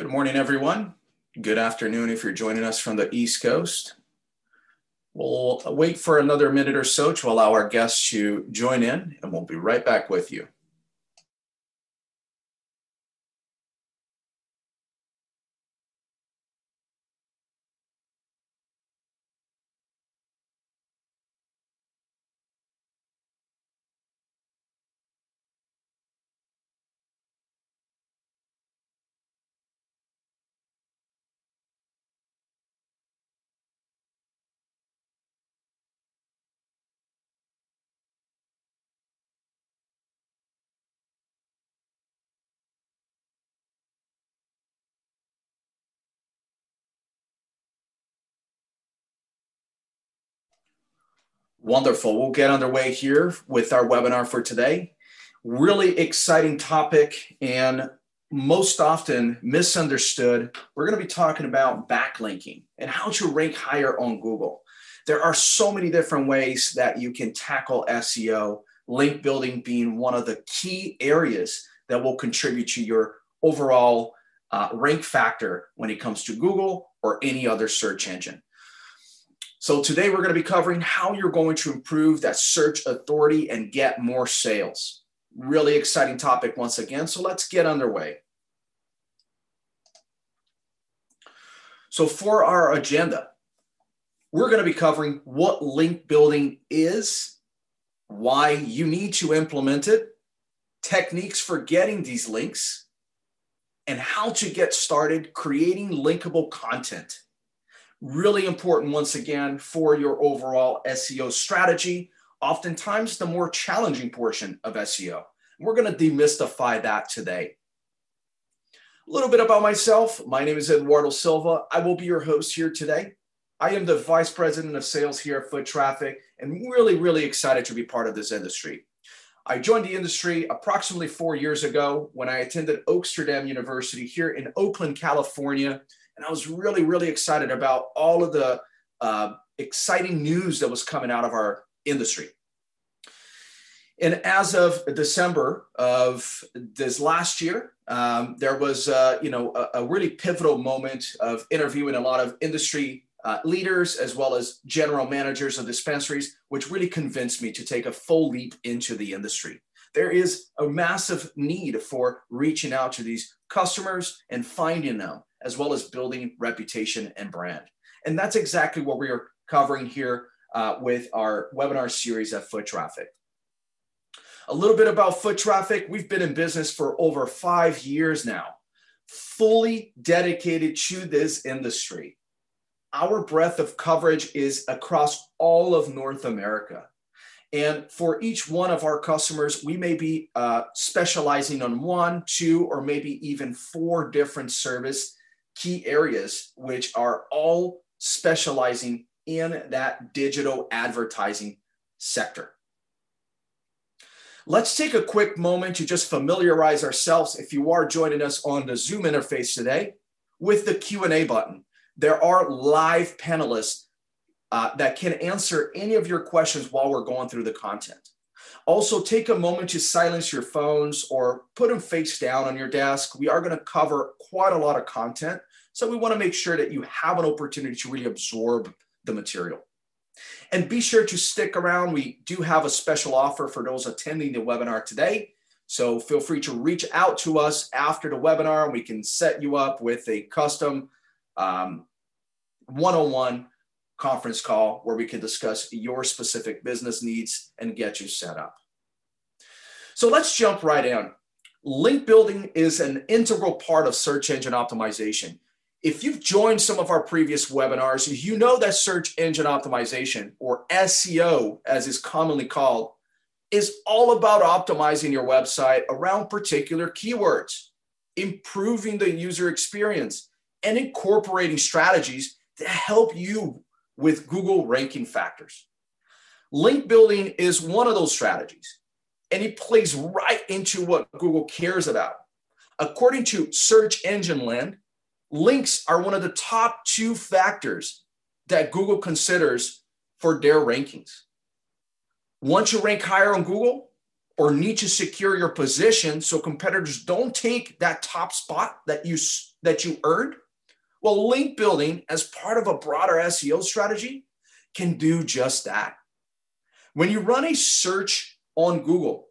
Good morning, everyone. Good afternoon if you're joining us from the East Coast. We'll wait for another minute or so to allow our guests to join in, and we'll be right back with you. Wonderful. We'll get underway here with our webinar for today. Really exciting topic and most often misunderstood. We're going to be talking about backlinking and how to rank higher on Google. There are so many different ways that you can tackle SEO, link building being one of the key areas that will contribute to your overall uh, rank factor when it comes to Google or any other search engine. So today we're going to be covering how you're going to improve that search authority and get more sales. Really exciting topic once again. So let's get underway. So for our agenda, we're going to be covering what link building is, why you need to implement it, techniques for getting these links, and how to get started creating linkable content really important once again for your overall SEO strategy. Oftentimes, the more challenging portion of SEO. We're going to demystify that today. A little bit about myself. My name is Eduardo Silva. I will be your host here today. I am the vice president of sales here at Foot Traffic and really, really excited to be part of this industry. I joined the industry approximately four years ago when I attended Oaksterdam University here in Oakland, California, and I was really, really excited about all of the uh, exciting news that was coming out of our industry. And as of December of this last year, um, there was, uh, you know, a, a, really pivotal moment of interviewing a lot of industry uh, leaders as well as general managers of dispensaries, which really convinced me to take a full leap into the industry. There is a massive need for reaching out to these customers and finding them as well as building reputation and brand. And that's exactly what we are covering here uh, with our webinar series at Foot Traffic. A little bit about Foot Traffic. We've been in business for over five years now, fully dedicated to this industry. Our breadth of coverage is across all of North America. And for each one of our customers, we may be uh, specializing on one, two, or maybe even four different service key areas, which are all specializing in that digital advertising sector. Let's take a quick moment to just familiarize ourselves, if you are joining us on the Zoom interface today, with the Q&A button. There are live panelists uh, that can answer any of your questions while we're going through the content. Also, take a moment to silence your phones or put them face down on your desk. We are going to cover quite a lot of content. So we want to make sure that you have an opportunity to really absorb the material. And be sure to stick around. We do have a special offer for those attending the webinar today. So feel free to reach out to us after the webinar. And we can set you up with a custom um, one-on-one conference call where we can discuss your specific business needs and get you set up. So let's jump right in. Link building is an integral part of search engine optimization. If you've joined some of our previous webinars, you know that search engine optimization, or SEO as is commonly called, is all about optimizing your website around particular keywords, improving the user experience, and incorporating strategies to help you with Google ranking factors. Link building is one of those strategies, and it plays right into what Google cares about. According to Search Engine Land, links are one of the top two factors that Google considers for their rankings. Once you rank higher on Google or need to secure your position so competitors don't take that top spot that you that you earned? Well, link building as part of a broader SEO strategy can do just that. When you run a search on Google,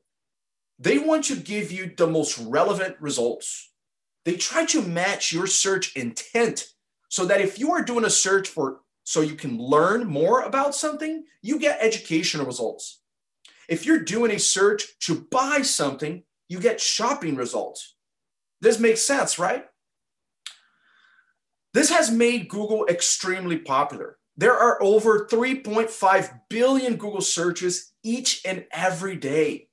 they want to give you the most relevant results. They try to match your search intent so that if you are doing a search for so you can learn more about something, you get educational results. If you're doing a search to buy something, you get shopping results. This makes sense, right? This has made Google extremely popular. There are over 3.5 billion Google searches each and every day.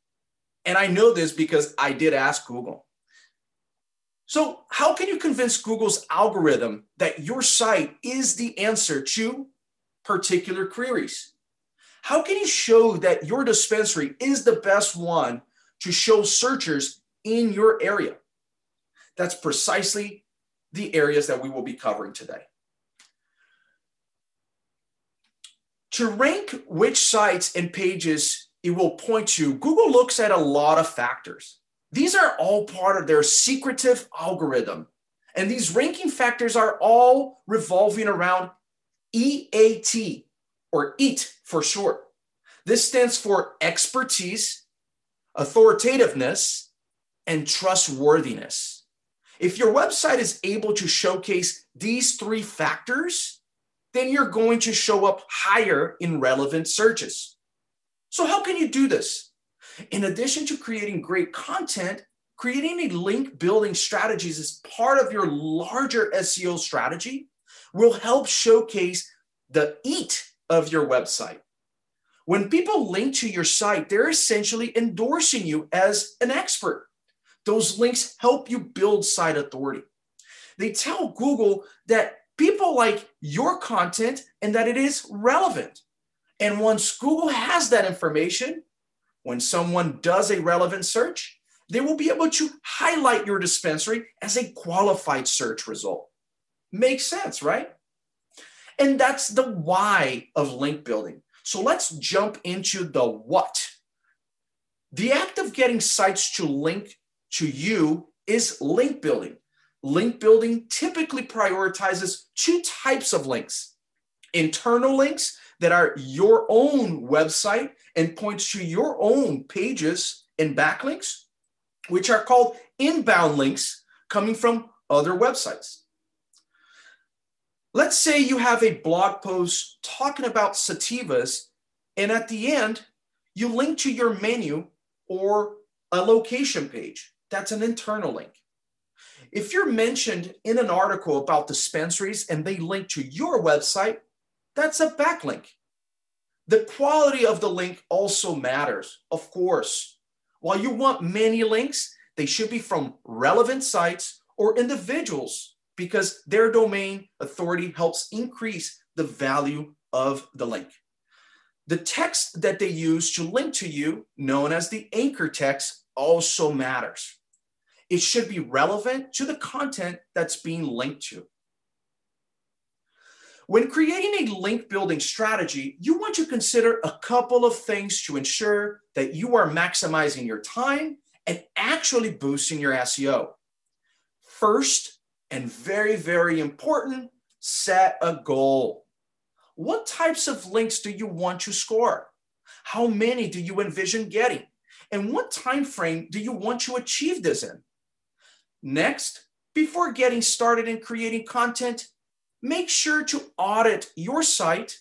And I know this because I did ask Google. So, how can you convince Google's algorithm that your site is the answer to particular queries? How can you show that your dispensary is the best one to show searchers in your area? That's precisely the areas that we will be covering today. To rank which sites and pages it will point to, Google looks at a lot of factors. These are all part of their secretive algorithm. And these ranking factors are all revolving around EAT or EAT for short. This stands for expertise, authoritativeness, and trustworthiness. If your website is able to showcase these three factors, then you're going to show up higher in relevant searches. So, how can you do this? In addition to creating great content, creating a link building strategies as part of your larger SEO strategy will help showcase the eat of your website. When people link to your site, they're essentially endorsing you as an expert. Those links help you build site authority. They tell Google that people like your content and that it is relevant. And once Google has that information, when someone does a relevant search, they will be able to highlight your dispensary as a qualified search result. Makes sense, right? And that's the why of link building. So let's jump into the what. The act of getting sites to link to you is link building. Link building typically prioritizes two types of links internal links that are your own website and points to your own pages and backlinks, which are called inbound links coming from other websites. Let's say you have a blog post talking about sativas, and at the end, you link to your menu or a location page. That's an internal link. If you're mentioned in an article about dispensaries and they link to your website, that's a backlink. The quality of the link also matters, of course. While you want many links, they should be from relevant sites or individuals because their domain authority helps increase the value of the link. The text that they use to link to you, known as the anchor text, also matters. It should be relevant to the content that's being linked to. When creating a link building strategy, you want to consider a couple of things to ensure that you are maximizing your time and actually boosting your SEO. First, and very, very important, set a goal. What types of links do you want to score? How many do you envision getting? And what time frame do you want to achieve this in? Next, before getting started in creating content, make sure to audit your site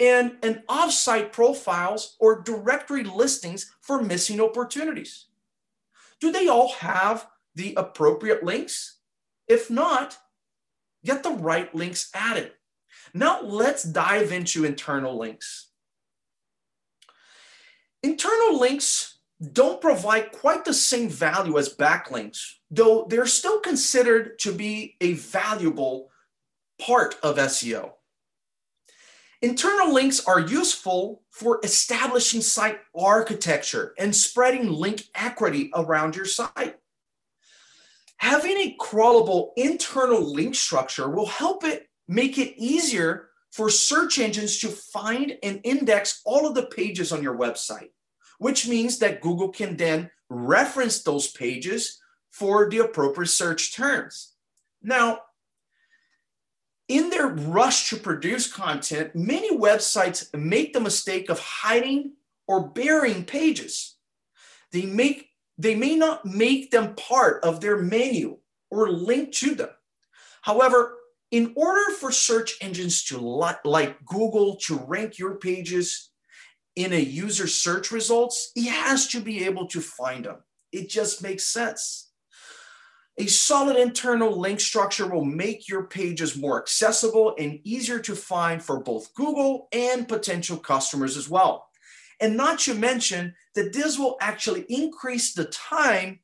and an offsite profiles or directory listings for missing opportunities. Do they all have the appropriate links? If not, get the right links added. Now let's dive into internal links. Internal links don't provide quite the same value as backlinks, though they're still considered to be a valuable part of SEO. Internal links are useful for establishing site architecture and spreading link equity around your site. Having a crawlable internal link structure will help it make it easier for search engines to find and index all of the pages on your website, which means that Google can then reference those pages for the appropriate search terms. Now, in their rush to produce content, many websites make the mistake of hiding or burying pages. They make they may not make them part of their menu or link to them. However, in order for search engines to like Google to rank your pages in a user search results, it has to be able to find them. It just makes sense. A solid internal link structure will make your pages more accessible and easier to find for both Google and potential customers as well. And not to mention that this will actually increase the time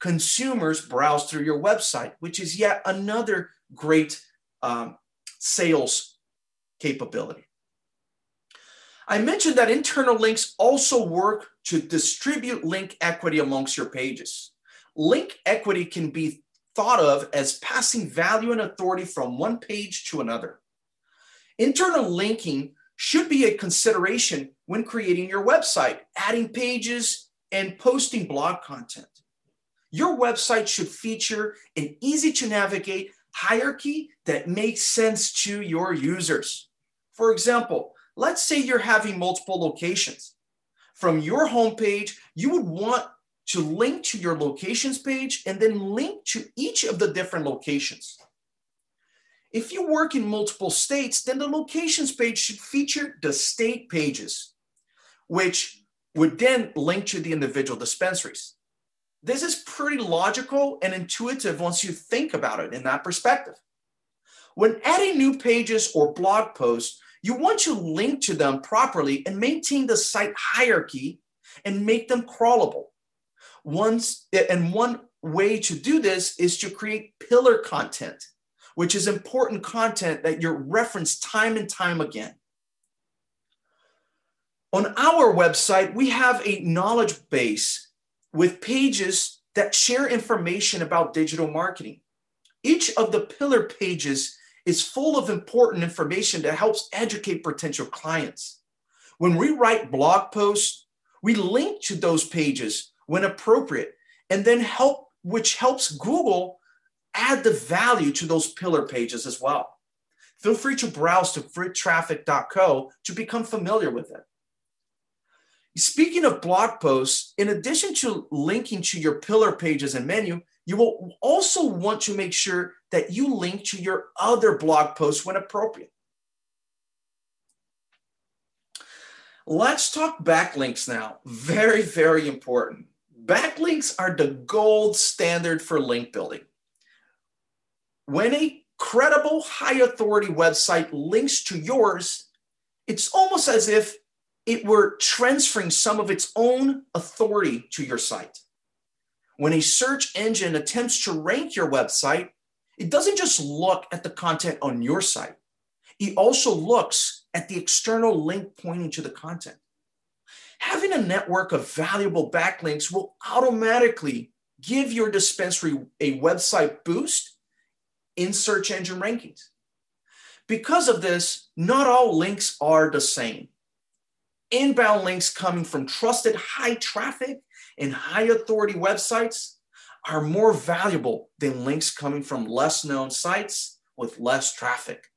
consumers browse through your website, which is yet another great um, sales capability. I mentioned that internal links also work to distribute link equity amongst your pages. Link equity can be thought of as passing value and authority from one page to another. Internal linking should be a consideration when creating your website, adding pages, and posting blog content. Your website should feature an easy to navigate hierarchy that makes sense to your users. For example, let's say you're having multiple locations. From your homepage, you would want to link to your locations page and then link to each of the different locations. If you work in multiple states, then the locations page should feature the state pages, which would then link to the individual dispensaries. This is pretty logical and intuitive once you think about it in that perspective. When adding new pages or blog posts, you want to link to them properly and maintain the site hierarchy and make them crawlable. Once, and one way to do this is to create pillar content, which is important content that you're referenced time and time again. On our website, we have a knowledge base with pages that share information about digital marketing. Each of the pillar pages is full of important information that helps educate potential clients. When we write blog posts, we link to those pages when appropriate, and then help, which helps Google add the value to those pillar pages as well. Feel free to browse to foottraffic.co to become familiar with it. Speaking of blog posts, in addition to linking to your pillar pages and menu, you will also want to make sure that you link to your other blog posts when appropriate. Let's talk backlinks now. Very, very important. Backlinks are the gold standard for link building. When a credible, high authority website links to yours, it's almost as if it were transferring some of its own authority to your site. When a search engine attempts to rank your website, it doesn't just look at the content on your site, it also looks at the external link pointing to the content having a network of valuable backlinks will automatically give your dispensary a website boost in search engine rankings. Because of this, not all links are the same. Inbound links coming from trusted high traffic and high authority websites are more valuable than links coming from less known sites with less traffic.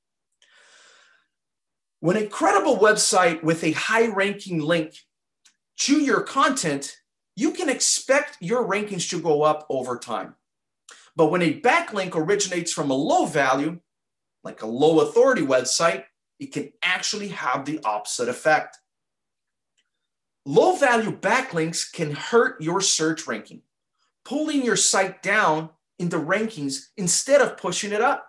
When a credible website with a high ranking link to your content, you can expect your rankings to go up over time. But when a backlink originates from a low value, like a low authority website, it can actually have the opposite effect. Low value backlinks can hurt your search ranking, pulling your site down in the rankings instead of pushing it up.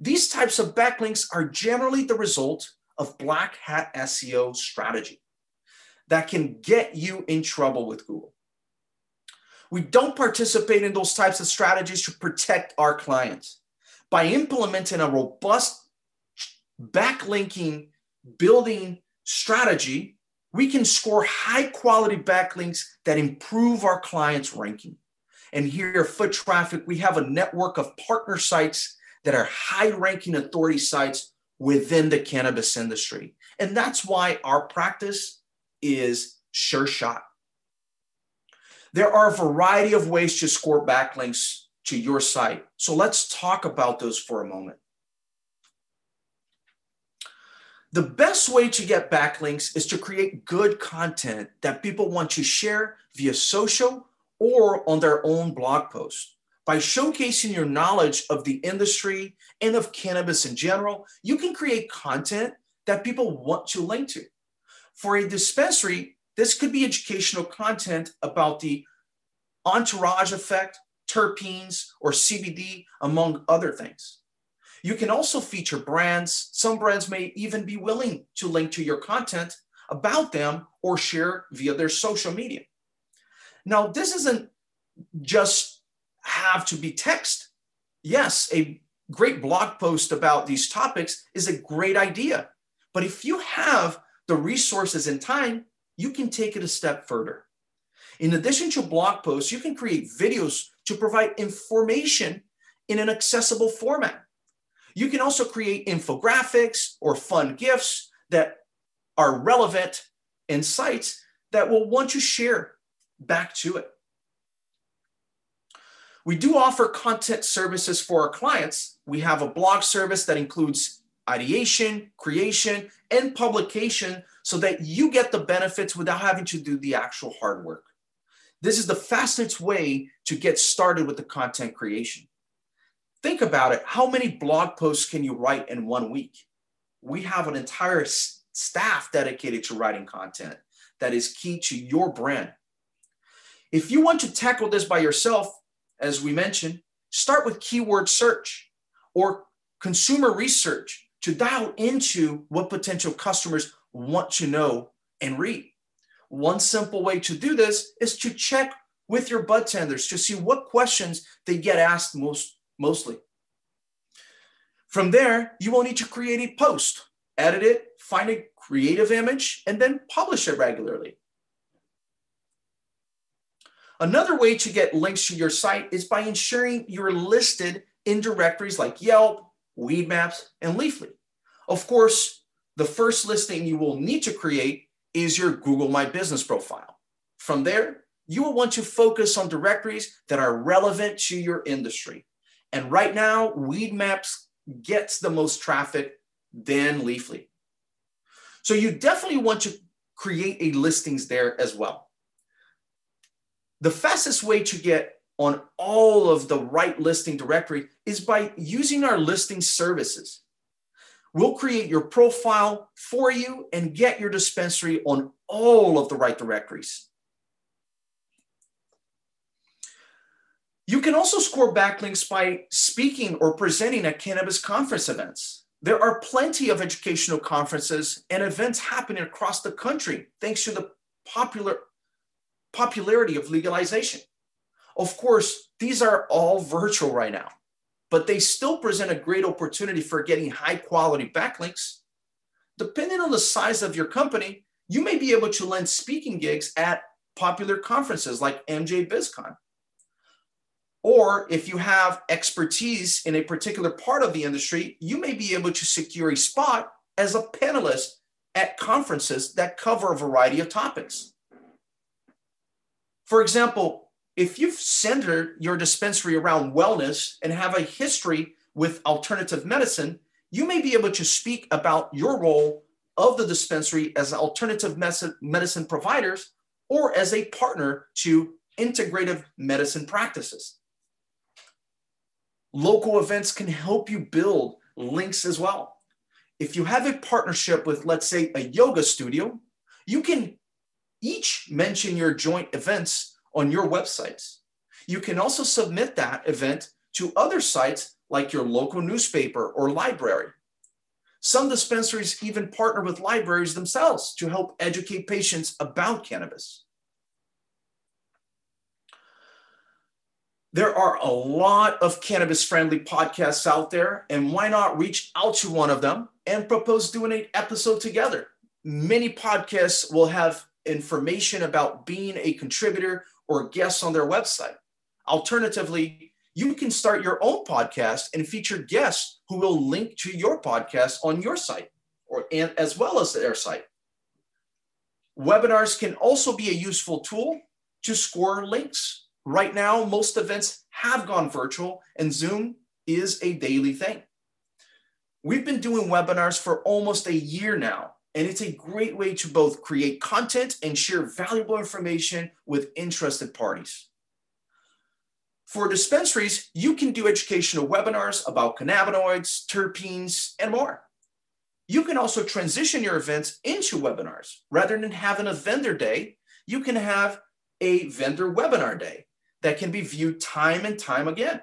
These types of backlinks are generally the result of black hat SEO strategy that can get you in trouble with Google. We don't participate in those types of strategies to protect our clients. By implementing a robust backlinking building strategy, we can score high quality backlinks that improve our clients' ranking. And here Foot Traffic, we have a network of partner sites that are high ranking authority sites within the cannabis industry. And that's why our practice is sure shot. There are a variety of ways to score backlinks to your site. So let's talk about those for a moment. The best way to get backlinks is to create good content that people want to share via social or on their own blog post. By showcasing your knowledge of the industry and of cannabis in general, you can create content that people want to link to. For a dispensary, this could be educational content about the entourage effect, terpenes, or CBD, among other things. You can also feature brands. Some brands may even be willing to link to your content about them or share via their social media. Now, this isn't just have to be text. Yes, a great blog post about these topics is a great idea. But if you have the resources and time, you can take it a step further. In addition to blog posts, you can create videos to provide information in an accessible format. You can also create infographics or fun gifts that are relevant and sites that will want to share back to it. We do offer content services for our clients. We have a blog service that includes ideation, creation, and publication so that you get the benefits without having to do the actual hard work. This is the fastest way to get started with the content creation. Think about it. How many blog posts can you write in one week? We have an entire staff dedicated to writing content that is key to your brand. If you want to tackle this by yourself, as we mentioned, start with keyword search or consumer research to dial into what potential customers want to know and read. One simple way to do this is to check with your bud tenders to see what questions they get asked most mostly. From there, you will need to create a post, edit it, find a creative image, and then publish it regularly. Another way to get links to your site is by ensuring you're listed in directories like Yelp, Weedmaps, and Leafly. Of course, the first listing you will need to create is your Google My Business profile. From there, you will want to focus on directories that are relevant to your industry. And right now, Weedmaps gets the most traffic than Leafly. So you definitely want to create a listings there as well. The fastest way to get on all of the right listing directory is by using our listing services. We'll create your profile for you and get your dispensary on all of the right directories. You can also score backlinks by speaking or presenting at cannabis conference events. There are plenty of educational conferences and events happening across the country thanks to the popular popularity of legalization. Of course, these are all virtual right now, but they still present a great opportunity for getting high quality backlinks. Depending on the size of your company, you may be able to land speaking gigs at popular conferences like MJ BizCon. Or if you have expertise in a particular part of the industry, you may be able to secure a spot as a panelist at conferences that cover a variety of topics. For example, if you've centered your dispensary around wellness and have a history with alternative medicine, you may be able to speak about your role of the dispensary as alternative medicine providers or as a partner to integrative medicine practices. Local events can help you build links as well. If you have a partnership with, let's say, a yoga studio, you can each mention your joint events on your websites. You can also submit that event to other sites like your local newspaper or library. Some dispensaries even partner with libraries themselves to help educate patients about cannabis. There are a lot of cannabis friendly podcasts out there, and why not reach out to one of them and propose doing an episode together? Many podcasts will have information about being a contributor or guests on their website. Alternatively, you can start your own podcast and feature guests who will link to your podcast on your site or and as well as their site. Webinars can also be a useful tool to score links Right now, most events have gone virtual, and Zoom is a daily thing. We've been doing webinars for almost a year now, and it's a great way to both create content and share valuable information with interested parties. For dispensaries, you can do educational webinars about cannabinoids, terpenes, and more. You can also transition your events into webinars. Rather than having a vendor day, you can have a vendor webinar day that can be viewed time and time again.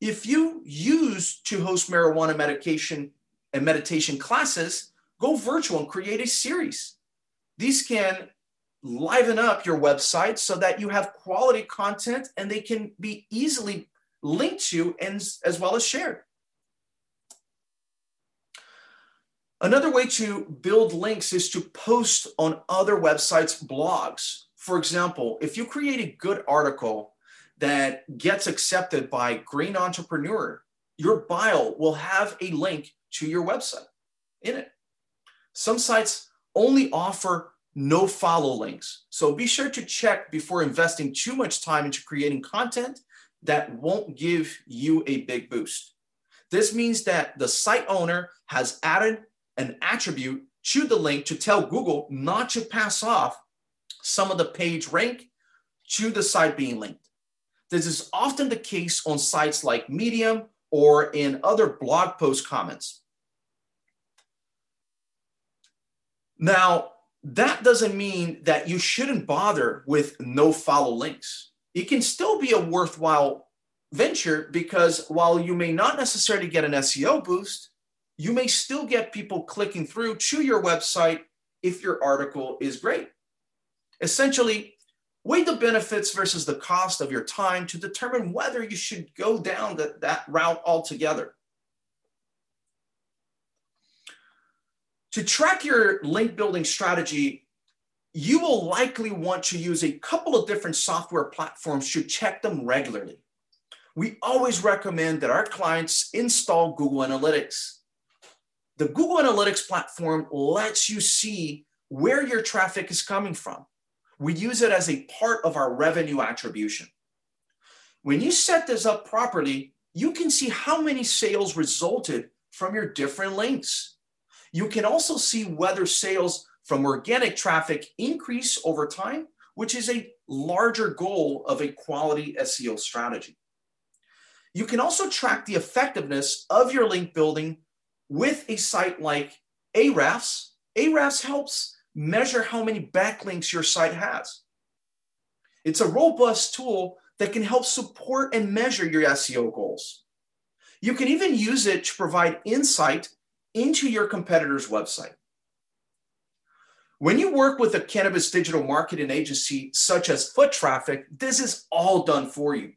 If you use to host marijuana medication and meditation classes, go virtual and create a series. These can liven up your website so that you have quality content and they can be easily linked to and as well as shared. Another way to build links is to post on other websites' blogs. For example, if you create a good article that gets accepted by Green Entrepreneur, your bio will have a link to your website in it. Some sites only offer no follow links. So be sure to check before investing too much time into creating content that won't give you a big boost. This means that the site owner has added an attribute to the link to tell Google not to pass off some of the page rank to the site being linked. This is often the case on sites like Medium or in other blog post comments. Now, that doesn't mean that you shouldn't bother with no follow links. It can still be a worthwhile venture because while you may not necessarily get an SEO boost, you may still get people clicking through to your website if your article is great. Essentially, weigh the benefits versus the cost of your time to determine whether you should go down the, that route altogether. To track your link building strategy, you will likely want to use a couple of different software platforms to check them regularly. We always recommend that our clients install Google Analytics. The Google Analytics platform lets you see where your traffic is coming from. We use it as a part of our revenue attribution. When you set this up properly, you can see how many sales resulted from your different links. You can also see whether sales from organic traffic increase over time, which is a larger goal of a quality SEO strategy. You can also track the effectiveness of your link building with a site like Ahrefs. Ahrefs helps measure how many backlinks your site has. It's a robust tool that can help support and measure your SEO goals. You can even use it to provide insight into your competitor's website. When you work with a cannabis digital marketing agency such as Foot Traffic, this is all done for you.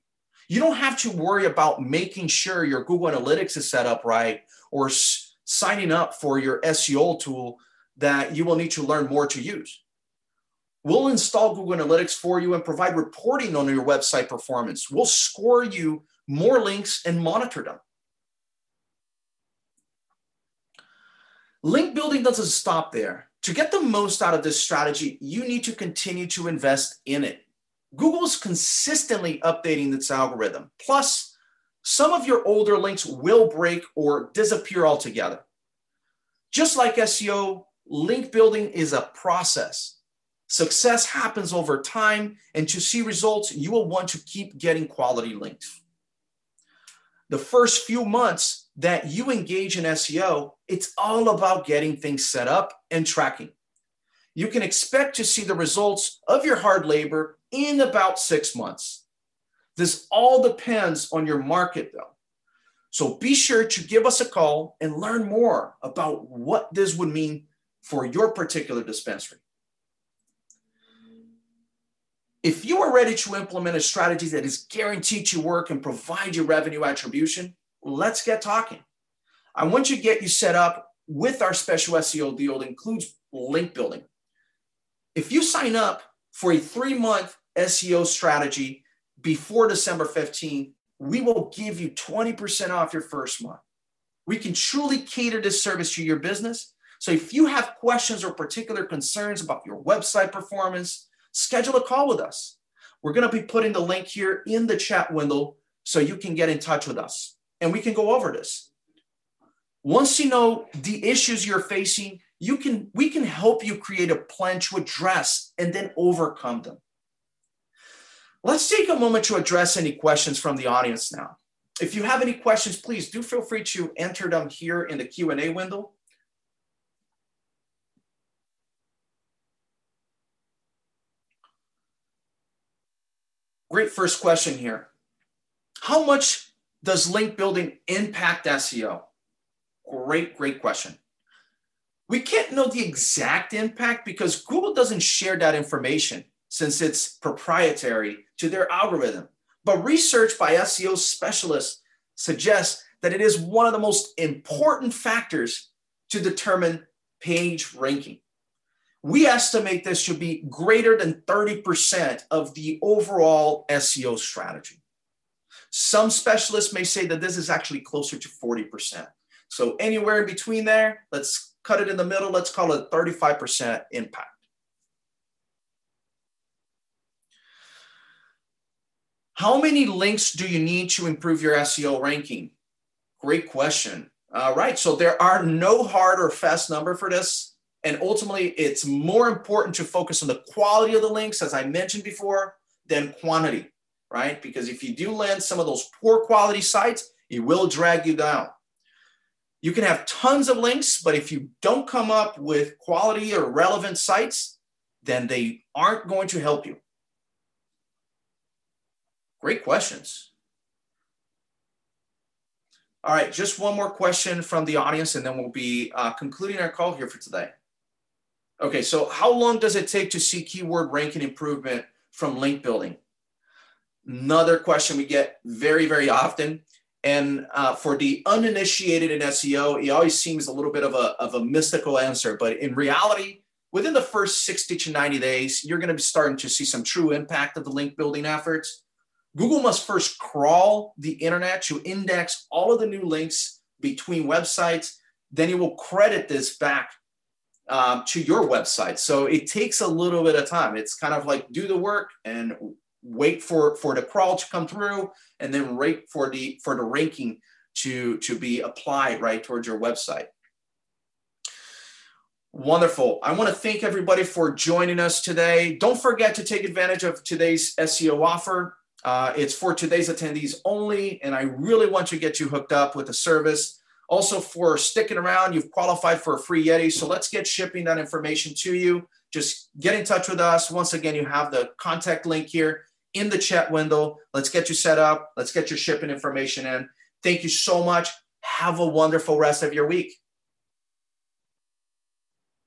You don't have to worry about making sure your Google Analytics is set up right or s- signing up for your SEO tool that you will need to learn more to use. We'll install Google Analytics for you and provide reporting on your website performance. We'll score you more links and monitor them. Link building doesn't stop there. To get the most out of this strategy, you need to continue to invest in it. Google's consistently updating its algorithm. Plus, some of your older links will break or disappear altogether. Just like SEO, link building is a process. Success happens over time, and to see results, you will want to keep getting quality links. The first few months, that you engage in SEO, it's all about getting things set up and tracking. You can expect to see the results of your hard labor in about six months. This all depends on your market, though. So be sure to give us a call and learn more about what this would mean for your particular dispensary. If you are ready to implement a strategy that is guaranteed to work and provide you revenue attribution, let's get talking. I want you to get you set up with our special SEO deal that includes link building. If you sign up for a three month SEO strategy before December 15, we will give you 20% off your first month. We can truly cater this service to your business. So if you have questions or particular concerns about your website performance, schedule a call with us. We're going to be putting the link here in the chat window so you can get in touch with us and we can go over this. Once you know the issues you're facing, you can we can help you create a plan to address and then overcome them. Let's take a moment to address any questions from the audience now. If you have any questions, please do feel free to enter them here in the Q&A window. Great first question here. How much does link building impact SEO? Great, great question. We can't know the exact impact because Google doesn't share that information since it's proprietary to their algorithm. But research by SEO specialists suggests that it is one of the most important factors to determine page ranking. We estimate this should be greater than 30% of the overall SEO strategy. Some specialists may say that this is actually closer to 40%. So anywhere in between there, let's cut it in the middle. Let's call it 35% impact. How many links do you need to improve your SEO ranking? Great question. All right, so there are no hard or fast number for this. And ultimately, it's more important to focus on the quality of the links, as I mentioned before, than quantity, right? Because if you do land some of those poor quality sites, it will drag you down. You can have tons of links, but if you don't come up with quality or relevant sites, then they aren't going to help you. Great questions. All right, just one more question from the audience, and then we'll be uh, concluding our call here for today. Okay, so how long does it take to see keyword ranking improvement from link building? Another question we get very, very often. And uh, for the uninitiated in SEO, it always seems a little bit of a, of a mystical answer. But in reality, within the first 60 to 90 days, you're going to be starting to see some true impact of the link building efforts. Google must first crawl the internet to index all of the new links between websites. Then it will credit this back um, to your website. So it takes a little bit of time. It's kind of like do the work and wait for for the crawl to come through and then wait for the for the ranking to to be applied right towards your website. Wonderful. I want to thank everybody for joining us today. Don't forget to take advantage of today's seo offer. Uh, it's for today's attendees only and i really want to get you hooked up with the service. Also for sticking around you've qualified for a free yeti so let's get shipping that information to you. Just get in touch with us. Once again you have the contact link here in the chat window. Let's get you set up. Let's get your shipping information in. Thank you so much. Have a wonderful rest of your week.